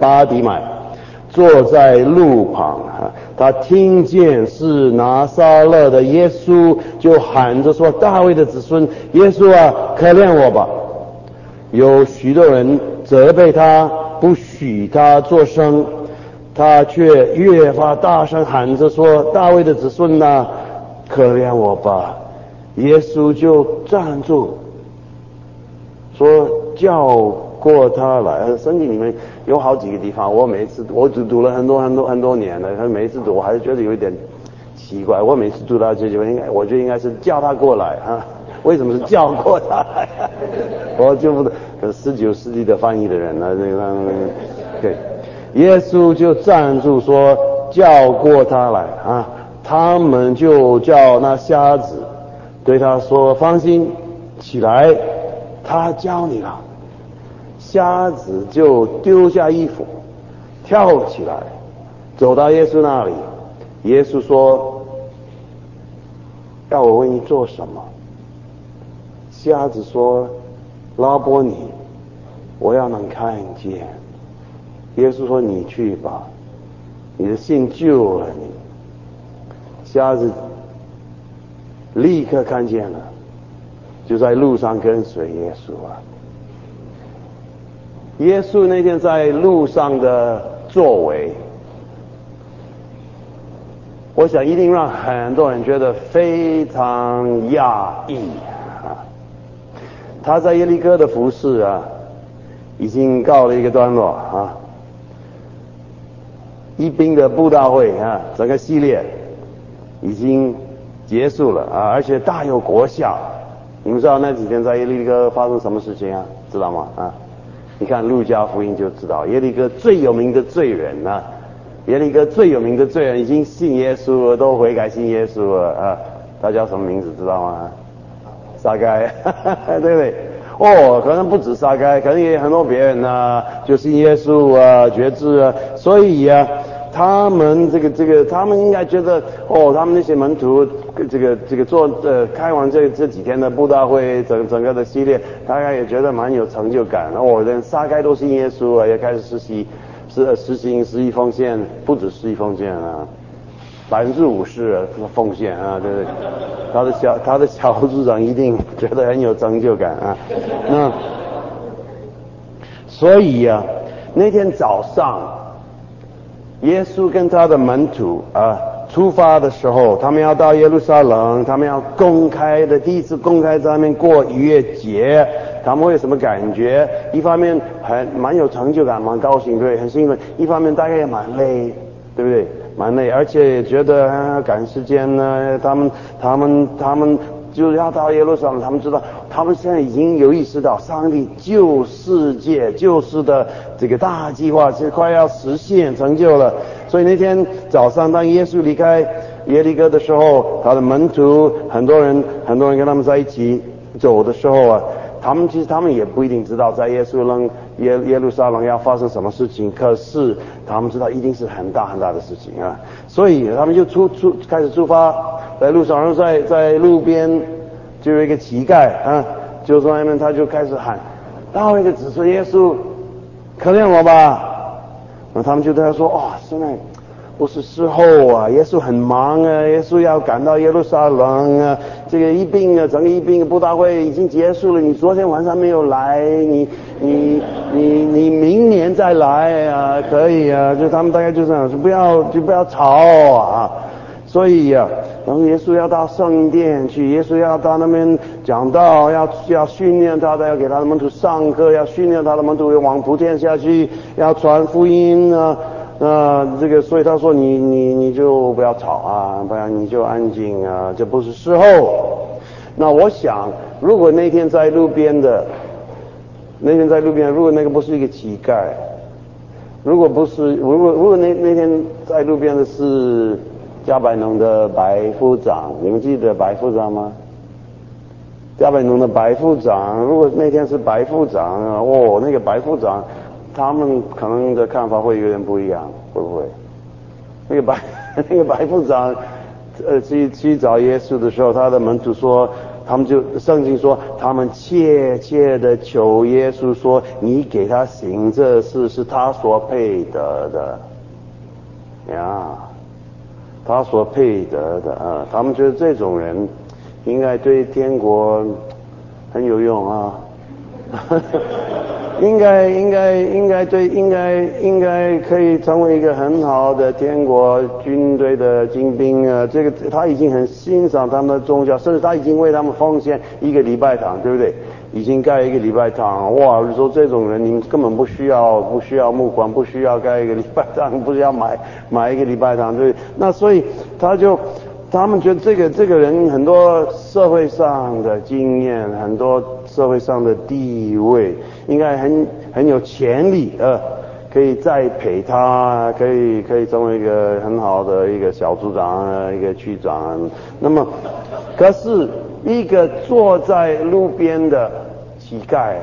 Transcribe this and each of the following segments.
巴迪买坐在路旁啊，他听见是拿撒勒的耶稣，就喊着说：“大卫的子孙，耶稣啊，可怜我吧！”有许多人责备他，不许他作声，他却越发大声喊着说：“大卫的子孙呐，可怜我吧！”耶稣就站住，说叫过他来。圣经里面有好几个地方，我每次我只读了很多很多很多年了，他每次读我还是觉得有一点奇怪。我每次读到这句话，应该我觉得应该是叫他过来啊？为什么是叫过他来？我就不十九世纪的翻译的人呢，那个对，耶稣就站住说叫过他来啊，他们就叫那瞎子。对他说：“放心，起来，他教你了。”瞎子就丢下衣服，跳起来，走到耶稣那里。耶稣说：“要我为你做什么？”瞎子说：“拉波尼，我要能看见。”耶稣说：“你去吧，你的信救了你。”瞎子。立刻看见了，就在路上跟随耶稣啊！耶稣那天在路上的作为，我想一定让很多人觉得非常讶异啊！他在耶利哥的服饰啊，已经告了一个段落啊！一兵的布道会啊，整个系列已经。结束了啊，而且大有国效。你们知道那几天在耶利哥发生什么事情啊？知道吗？啊，你看路加福音就知道，耶利哥最有名的罪人啊，耶利哥最有名的罪人已经信耶稣了，都悔改信耶稣了啊。他叫什么名字？知道吗？撒该，对不对？哦，可能不止撒该，可能也有很多别人呐，就信耶稣啊，觉知啊，所以呀。他们这个这个，他们应该觉得哦，他们那些门徒，这个这个做呃开完这这几天的布道会，整整个的系列，大概也觉得蛮有成就感。哦，人撒开都信耶稣啊，也开始实习，实实行十一奉献，不止十一奉献啊，百分之五十奉献啊，对不对？他的小他的小组长一定觉得很有成就感啊。那所以呀，那天早上。耶稣跟他的门徒啊出发的时候，他们要到耶路撒冷，他们要公开的第一次公开在那边过逾越节，他们会有什么感觉？一方面很蛮有成就感，蛮高兴，对，很兴奋；一方面大概也蛮累，对不对？蛮累，而且觉得啊赶时间呢，他们他们他们。就是要到耶路撒冷，他们知道，他们现在已经有意识到，上帝救世界、救世的这个大计划是快要实现成就了。所以那天早上，当耶稣离开耶利哥的时候，他的门徒很多人，很多人跟他们在一起走的时候啊，他们其实他们也不一定知道在耶稣扔耶耶路撒冷要发生什么事情，可是他们知道一定是很大很大的事情啊，所以他们就出出开始出发。在路上然后，在在路边就有一个乞丐啊，就在那边，他就开始喊：“大卫的子孙耶稣，可怜我吧！”那他们就对他说：“哦，现在不是时候啊，耶稣很忙啊，耶稣要赶到耶路撒冷啊，这个一病啊，整个一病布道会已经结束了，你昨天晚上没有来，你你你你明年再来啊，可以啊。”就他们大概就这样说：“不要就不要吵啊。”所以呀，然后耶稣要到圣殿去，耶稣要到那边讲道，要要训练他的，要给他的门徒上课，要训练他的门徒往普天下去，要传福音啊啊！这个，所以他说你你你就不要吵啊，不然你就安静啊，这不是时候。那我想，如果那天在路边的，那天在路边，如果那个不是一个乞丐，如果不是，如果如果那那天在路边的是。加百农的白副长，你们记得白副长吗？加百农的白副长，如果那天是白副长，哦，那个白副长，他们可能的看法会有点不一样，会不会？那个白 那个白副长，呃，去去找耶稣的时候，他的门徒说，他们就圣经说，他们切切的求耶稣说：“你给他行这事，是他所配得的。”呀，他所配得的啊！他们觉得这种人应该对天国很有用啊。应该应该应该对应该应该可以成为一个很好的天国军队的精兵啊！这个他已经很欣赏他们的宗教，甚至他已经为他们奉献一个礼拜堂，对不对？已经盖一个礼拜堂，哇！你说这种人，你根本不需要不需要木管，不需要盖一个礼拜堂，不需要买买一个礼拜堂，对？那所以他就。他们觉得这个这个人很多社会上的经验，很多社会上的地位，应该很很有潜力，呃，可以栽培他，可以可以成为一个很好的一个小组长，一个区长。那么，可是一个坐在路边的乞丐，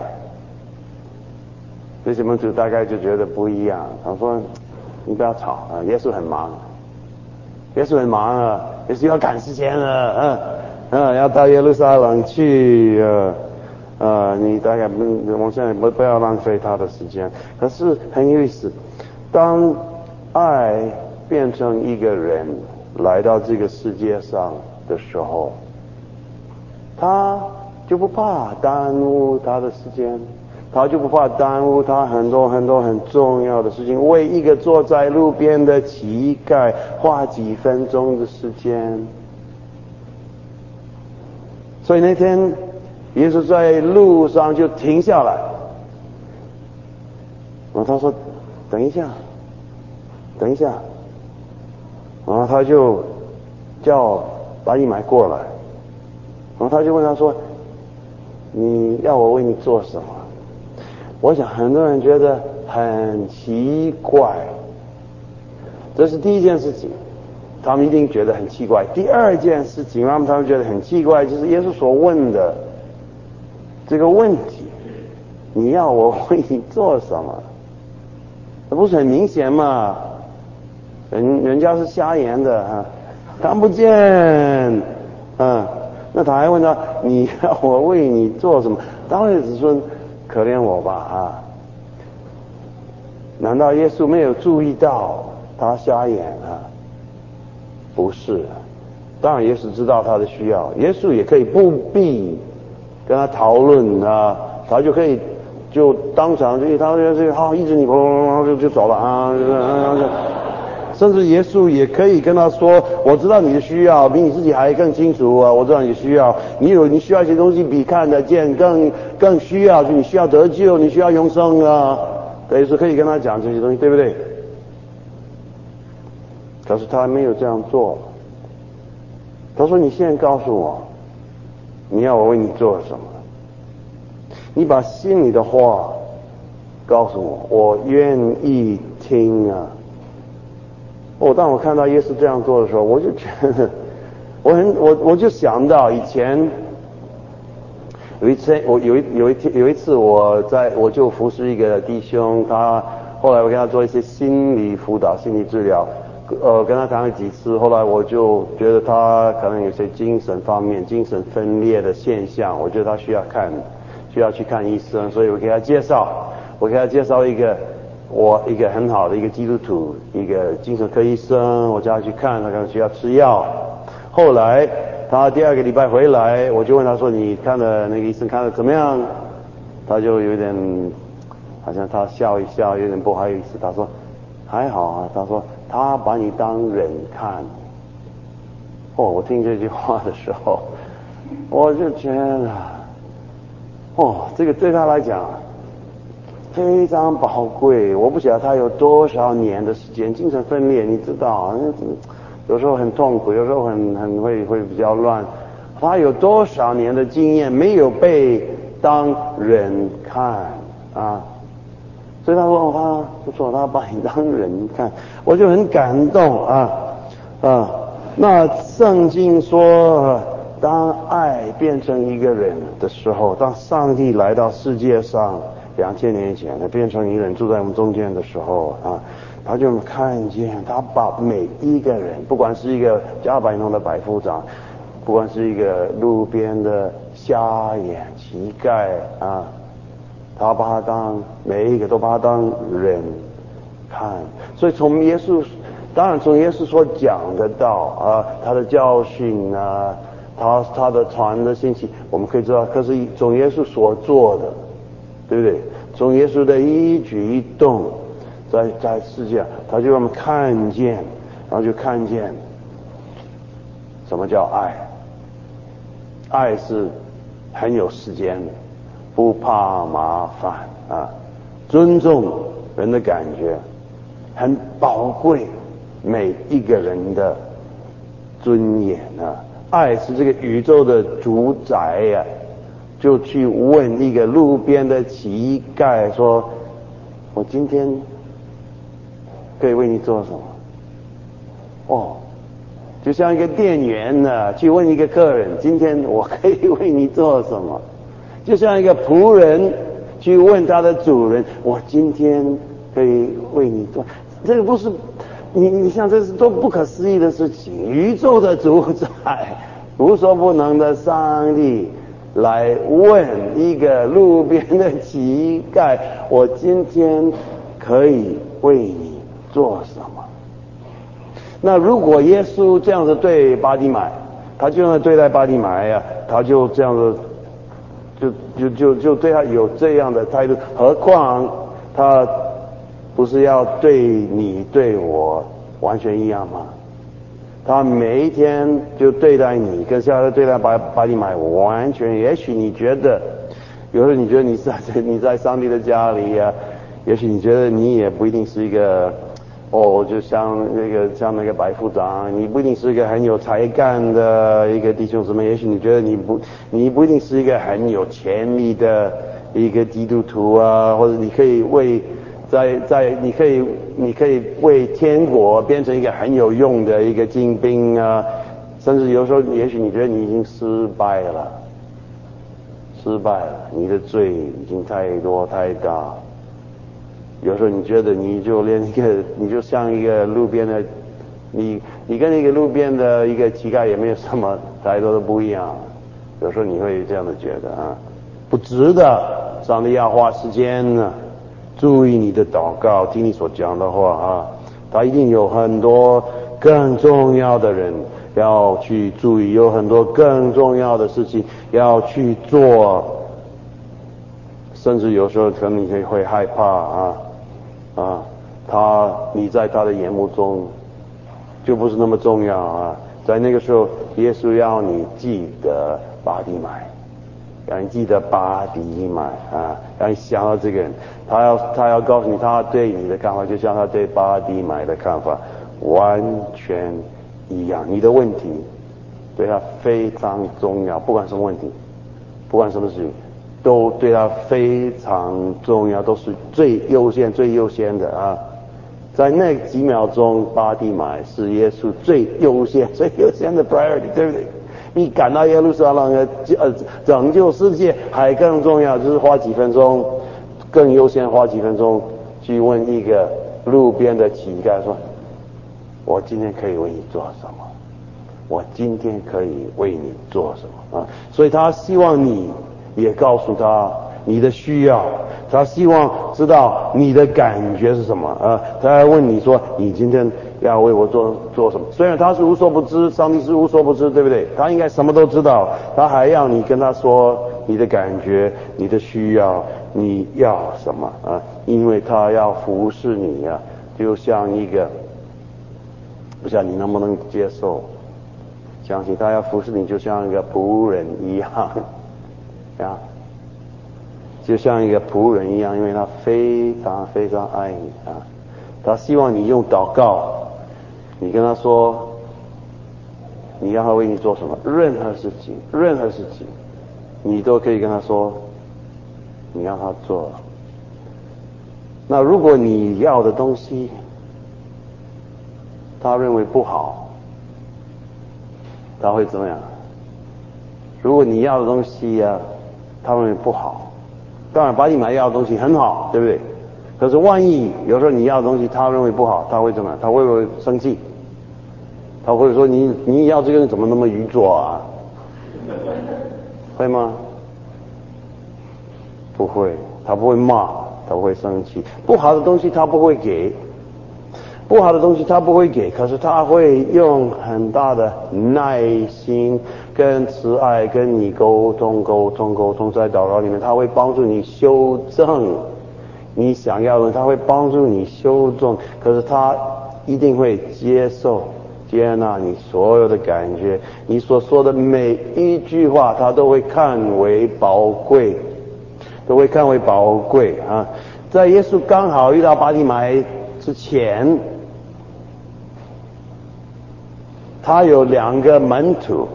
为什么就大概就觉得不一样？他说：“你不要吵啊，耶稣很忙。”耶稣很忙啊，耶稣要赶时间了，嗯嗯，要到耶路撒冷去，呃呃，你大概不，我现在不不要浪费他的时间。可是很有意思，当爱变成一个人来到这个世界上的时候，他就不怕耽误他的时间。他就不怕耽误他很多很多很重要的事情，为一个坐在路边的乞丐花几分钟的时间。所以那天，耶稣在路上就停下来，然后他说：“等一下，等一下。”然后他就叫把你买过来，然后他就问他说：“你要我为你做什么？”我想很多人觉得很奇怪，这是第一件事情，他们一定觉得很奇怪。第二件事情让他们觉得很奇怪，就是耶稣所问的这个问题：你要我为你做什么？那不是很明显吗？人人家是瞎眼的啊，看不见，嗯，那他还问他：你要我为你做什么？当然子孙。可怜我吧啊！难道耶稣没有注意到他瞎眼啊？不是，当然耶稣知道他的需要，耶稣也可以不必跟他讨论啊，他就可以就当场就他就这好，一直你砰砰砰就就走了啊！甚至耶稣也可以跟他说：“我知道你的需要，比你自己还更清楚啊！我知道你需要，你有你需要一些东西比看得见更更需要，就你需要得救，你需要永生啊！等于是可以跟他讲这些东西，对不对？可是他没有这样做。他说：‘你现在告诉我，你要我为你做什么？你把心里的话告诉我，我愿意听啊！’哦，当我看到耶稣这样做的时候，我就觉得，我很我我就想到以前有一次，我有一有一天有一次我在我就服侍一个弟兄，他后来我跟他做一些心理辅导、心理治疗，呃，跟他谈了几次，后来我就觉得他可能有些精神方面精神分裂的现象，我觉得他需要看需要去看医生，所以我给他介绍，我给他介绍一个。我一个很好的一个基督徒，一个精神科医生，我叫他去看，他可能需要吃药。后来他第二个礼拜回来，我就问他说：“你看的那个医生看的怎么样？”他就有点，好像他笑一笑，有点不好意思。他说：“还好啊。”他说：“他把你当人看。”哦，我听这句话的时候，我就觉得，哦，这个对他来讲。非常宝贵，我不晓得他有多少年的时间精神分裂，你知道，有时候很痛苦，有时候很很会会比较乱。他有多少年的经验没有被当人看啊？所以他说他不错，他把你当人看，我就很感动啊啊！那圣经说，当爱变成一个人的时候，当上帝来到世界上。两千年前，他变成一个人住在我们中间的时候啊，他就看见他把每一个人，不管是一个加百农的百夫长，不管是一个路边的瞎眼乞丐啊，他把他当每一个都把他当人看。所以从耶稣，当然从耶稣所讲的道啊，他的教训啊，他他的传的信息，我们可以知道，可是从耶稣所做的，对不对？从耶稣的一举一动，在在世界，他就让我们看见，然后就看见什么叫爱。爱是很有时间的，不怕麻烦啊，尊重人的感觉，很宝贵每一个人的尊严啊。爱是这个宇宙的主宰呀。就去问一个路边的乞丐说：“我今天可以为你做什么？”哦，就像一个店员呢，去问一个客人：“今天我可以为你做什么？”就像一个仆人去问他的主人：“我今天可以为你做？”这个不是你，你像这是多不可思议的事情！宇宙的主宰，无所不能的上帝。来问一个路边的乞丐：“我今天可以为你做什么？”那如果耶稣这样子对巴蒂买，他就样对待巴蒂买呀，他就这样子，就就就就对他有这样的态度。何况他不是要对你对我完全一样吗？他每一天就对待你，跟现在对待把把你买完全。也许你觉得，有时候你觉得你在你在上帝的家里呀，也许你觉得你也不一定是一个，哦，就像那个像那个白副长，你不一定是一个很有才干的一个弟兄姊妹。也许你觉得你不你不一定是一个很有潜力的一个基督徒啊，或者你可以为。在在，你可以你可以为天国变成一个很有用的一个精兵啊，甚至有时候，也许你觉得你已经失败了，失败了，你的罪已经太多太大。有时候你觉得你就连一个，你就像一个路边的，你你跟一个路边的一个乞丐也没有什么太多的不一样。有时候你会这样的觉得啊，不值得，上帝要花时间呢。注意你的祷告，听你所讲的话啊！他一定有很多更重要的人要去注意，有很多更重要的事情要去做，甚至有时候可能你会害怕啊啊！他你在他的眼目中就不是那么重要啊！在那个时候，耶稣要你记得巴蒂买。让你记得巴迪买啊，让你想到这个人，他要他要告诉你，他对你的看法，就像他对巴迪买的看法完全一样。你的问题对他非常重要，不管什么问题，不管什么事情，都对他非常重要，都是最优先、最优先的啊。在那几秒钟，巴迪买是耶稣最优先、最优先的 priority，对不对？你赶到耶路撒冷呃拯救世界还更重要，就是花几分钟，更优先花几分钟去问一个路边的乞丐说：“我今天可以为你做什么？我今天可以为你做什么？”啊，所以他希望你也告诉他你的需要，他希望知道你的感觉是什么啊？他还问你说：“你今天？”要为我做做什么？虽然他是无所不知，上帝是无所不知，对不对？他应该什么都知道，他还要你跟他说你的感觉、你的需要，你要什么啊？因为他要服侍你呀，就像一个，不知道你能不能接受？相信他要服侍你，就像一个仆人一样，啊，就像一个仆人一样，因为他非常非常爱你啊，他希望你用祷告。你跟他说，你让他为你做什么？任何事情，任何事情，你都可以跟他说，你让他做。那如果你要的东西，他认为不好，他会怎么样？如果你要的东西呀，他认为不好，当然把你买要的东西很好，对不对？可是万一有时候你要的东西他认为不好，他会怎么？他会不会生气？他会说你你要这个人怎么那么愚拙啊？会吗？不会，他不会骂，他会生气。不好的东西他不会给，不好的东西他不会给，可是他会用很大的耐心跟慈爱跟你沟通、沟通、沟通，在祷告里面，他会帮助你修正你想要的，他会帮助你修正，可是他一定会接受、接纳你所有的感觉，你所说的每一句话，他都会看为宝贵。都会看为宝贵啊！在耶稣刚好遇到巴蒂买之前，他有两个门徒，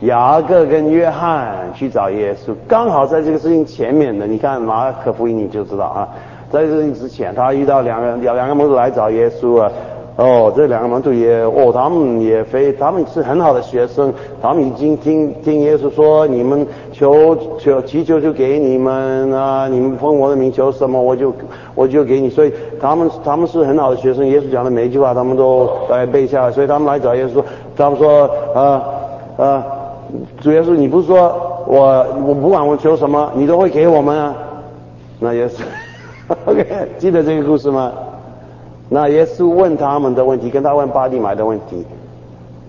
雅各跟约翰去找耶稣，刚好在这个事情前面的。你看马可福音你就知道啊，在这事情之前，他遇到两个两两个门徒来找耶稣啊。哦，这两个门徒也哦，他们也非他们是很好的学生，他们已经听听耶稣说，你们求求祈求就给你们啊，你们奉我的名求什么，我就我就给你。所以他们他们是很好的学生，耶稣讲的每一句话他们都来背下来，所以他们来找耶稣，他们说啊啊，主耶稣，你不是说我我不管我求什么，你都会给我们啊？那也是 OK，记得这个故事吗？那耶稣问他们的问题，跟他问巴蒂买的问题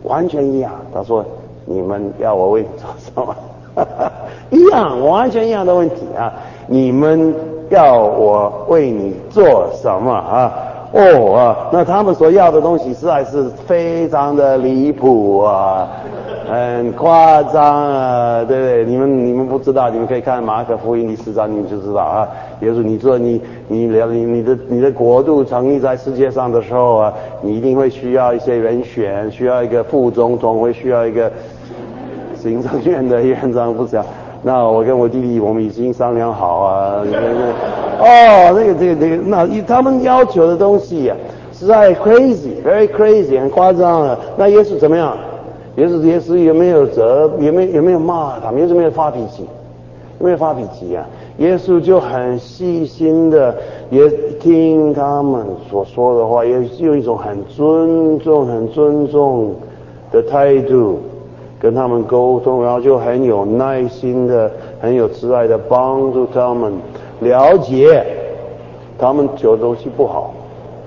完全一样。他说：“你们要我为你做什么？” 一样，完全一样的问题啊！你们要我为你做什么啊？哦啊，那他们所要的东西实在是非常的离谱啊！很夸张啊，对不对？你们你们不知道，你们可以看马可福音第四章，你们就知道啊。耶稣，你说你你了你你的你的国度成立在世界上的时候啊，你一定会需要一些人选，需要一个副总统，会需要一个行政院的院长，不是？那我跟我弟弟我们已经商量好啊。哦，这个这个这个，那他们要求的东西呀，实在 crazy，very crazy，很夸张啊。那耶稣怎么样？耶稣，耶稣有没有责？有没有有没有骂他们？耶稣没有发脾气，没有发脾气啊！耶稣就很细心的，也听他们所说的话，也用一种很尊重、很尊重的态度跟他们沟通，然后就很有耐心的、很有慈爱的帮助他们了解他们求的东西不好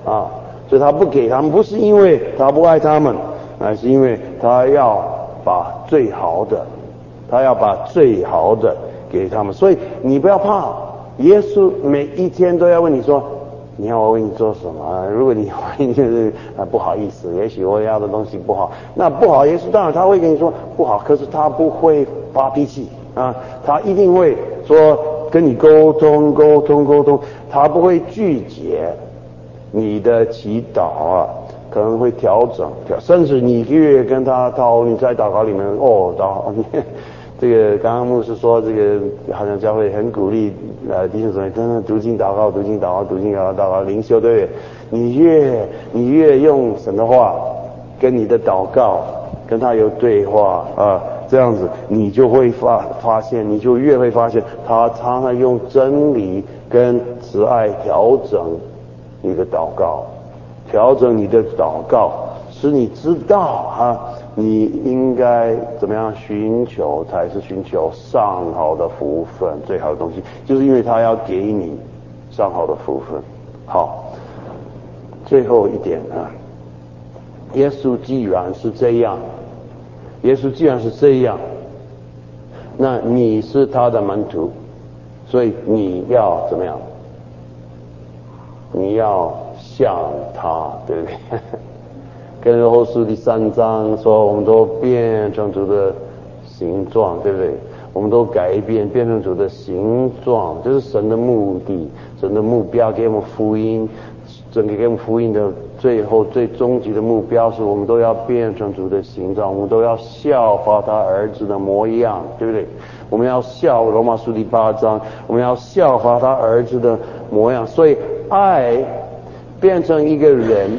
啊，所以他不给他们，不是因为他不爱他们。而是因为他要把最好的，他要把最好的给他们，所以你不要怕。耶稣每一天都要问你说：“你要我为你做什么？”如果你怀疑就是啊不好意思，也许我要的东西不好，那不好。耶稣当然他会跟你说不好，可是他不会发脾气啊，他一定会说跟你沟通沟通沟通，他不会拒绝你的祈祷啊。可能会调整，调，甚至你越跟他讨论在祷告里面，哦，祷，这个刚刚牧师说，这个好像教会很鼓励呃弟兄姊妹，真的读经祷告，读经祷告，读经祷告，祷告灵修，对不对？你越你越用神的话跟你的祷告跟他有对话啊，这样子你就会发发现，你就越会发现他常常用真理跟慈爱调整你的祷告。调整你的祷告，使你知道哈，你应该怎么样寻求才是寻求上好的福分，最好的东西，就是因为他要给你上好的福分。好，最后一点啊，耶稣既然是这样，耶稣既然是这样，那你是他的门徒，所以你要怎么样？你要。像他，对不对？跟后书第三章说，我们都变成主的形状，对不对？我们都改变，变成主的形状，这是神的目的，神的目标，给我们福音，整个给我们福音的最后最终极的目标是我们都要变成主的形状，我们都要效法他儿子的模样，对不对？我们要效罗马书第八章，我们要效法他儿子的模样，所以爱。变成一个人，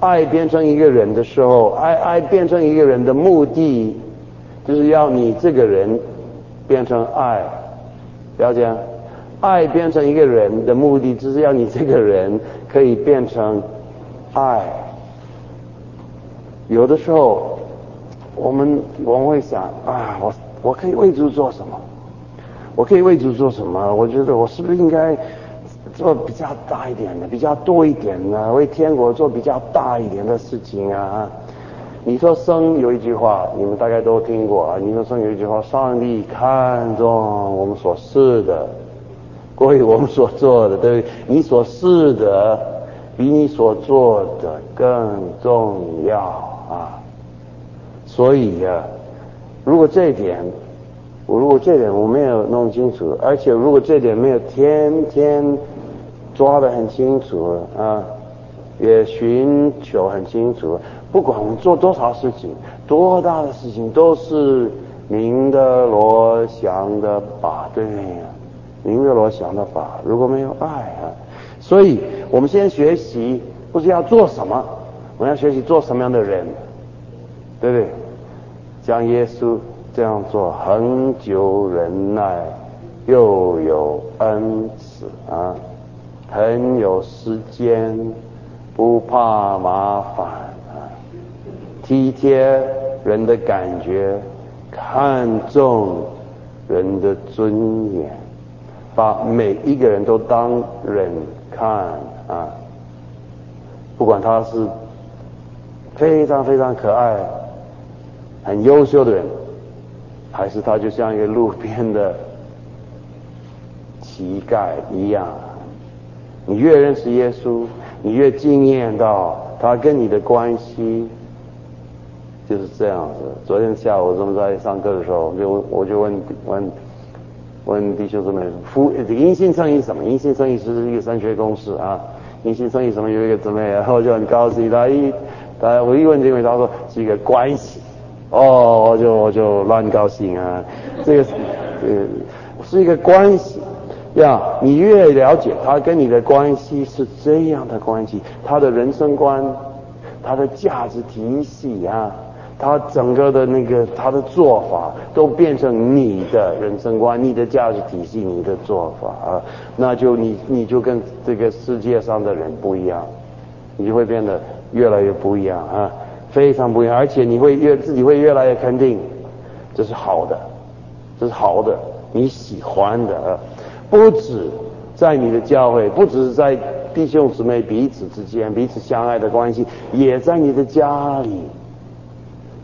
爱变成一个人的时候，爱爱变成一个人的目的，就是要你这个人变成爱，了解？爱变成一个人的目的，就是要你这个人可以变成爱。有的时候，我们我们会想啊，我我可以为主做什么？我可以为主做什么？我觉得我是不是应该做比较大一点的，比较多一点的，为天国做比较大一点的事情啊？你说生有一句话，你们大概都听过啊。你说生有一句话，上帝看重我们所示的，关于我们所做的，对？你所示的比你所做的更重要啊。所以呀，如果这一点，我如果这点我没有弄清楚，而且如果这点没有天天抓得很清楚啊，也寻求很清楚，不管我们做多少事情，多大的事情，都是明的罗想的法，对呀，明的罗想的法，如果没有爱啊，所以我们先学习不是要做什么，我们要学习做什么样的人，对不对？像耶稣。这样做恒久忍耐，又有恩慈啊，很有时间，不怕麻烦啊，体贴人的感觉，看重人的尊严，把每一个人都当人看啊，不管他是非常非常可爱、很优秀的人。还是他就像一个路边的乞丐一样，你越认识耶稣，你越惊艳到他跟你的关系就是这样子。昨天下午我们在上课的时候，我就我就问问问弟兄姊妹，福阴性生意什么？阴性生意是一个升学公式啊。阴性生意什么？有一个姊妹，然后就很高兴，他一他我一问这位，他说是一个关系。哦，我就我就乱高兴啊！这个呃是一个关系呀，你越了解他跟你的关系是这样的关系，他的人生观、他的价值体系啊，他整个的那个他的做法都变成你的人生观、你的价值体系、你的做法啊，那就你你就跟这个世界上的人不一样，你就会变得越来越不一样啊。非常不一样，而且你会越自己会越来越肯定，这是好的，这是好的，你喜欢的啊，不止在你的教会，不只是在弟兄姊妹彼此之间彼此相爱的关系，也在你的家里，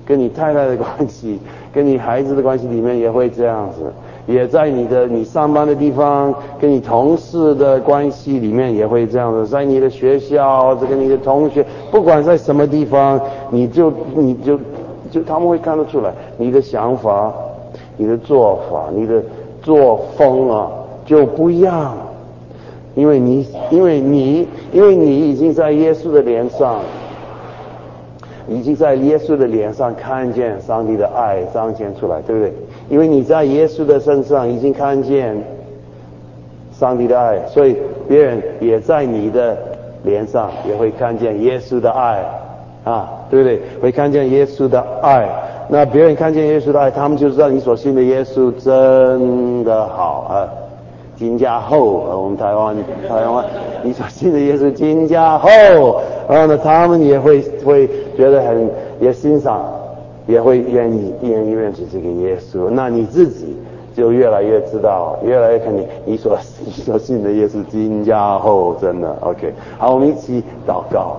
跟你太太的关系，跟你孩子的关系里面也会这样子。也在你的你上班的地方，跟你同事的关系里面也会这样子，在你的学校，这个你的同学，不管在什么地方，你就你就就他们会看得出来，你的想法、你的做法、你的作风啊就不一样，因为你因为你因为你已经在耶稣的脸上。已经在耶稣的脸上看见上帝的爱彰显出来，对不对？因为你在耶稣的身上已经看见上帝的爱，所以别人也在你的脸上也会看见耶稣的爱啊，对不对？会看见耶稣的爱，那别人看见耶稣的爱，他们就知道你所信的耶稣真的好啊。金家厚，我们台湾台湾，你所信的耶稣金家厚，然后呢，他们也会会觉得很也欣赏，也会愿意愿意认识这个耶稣。那你自己就越来越知道，越来越肯定你所你所信的耶稣金加厚，真的 OK。好，我们一起祷告。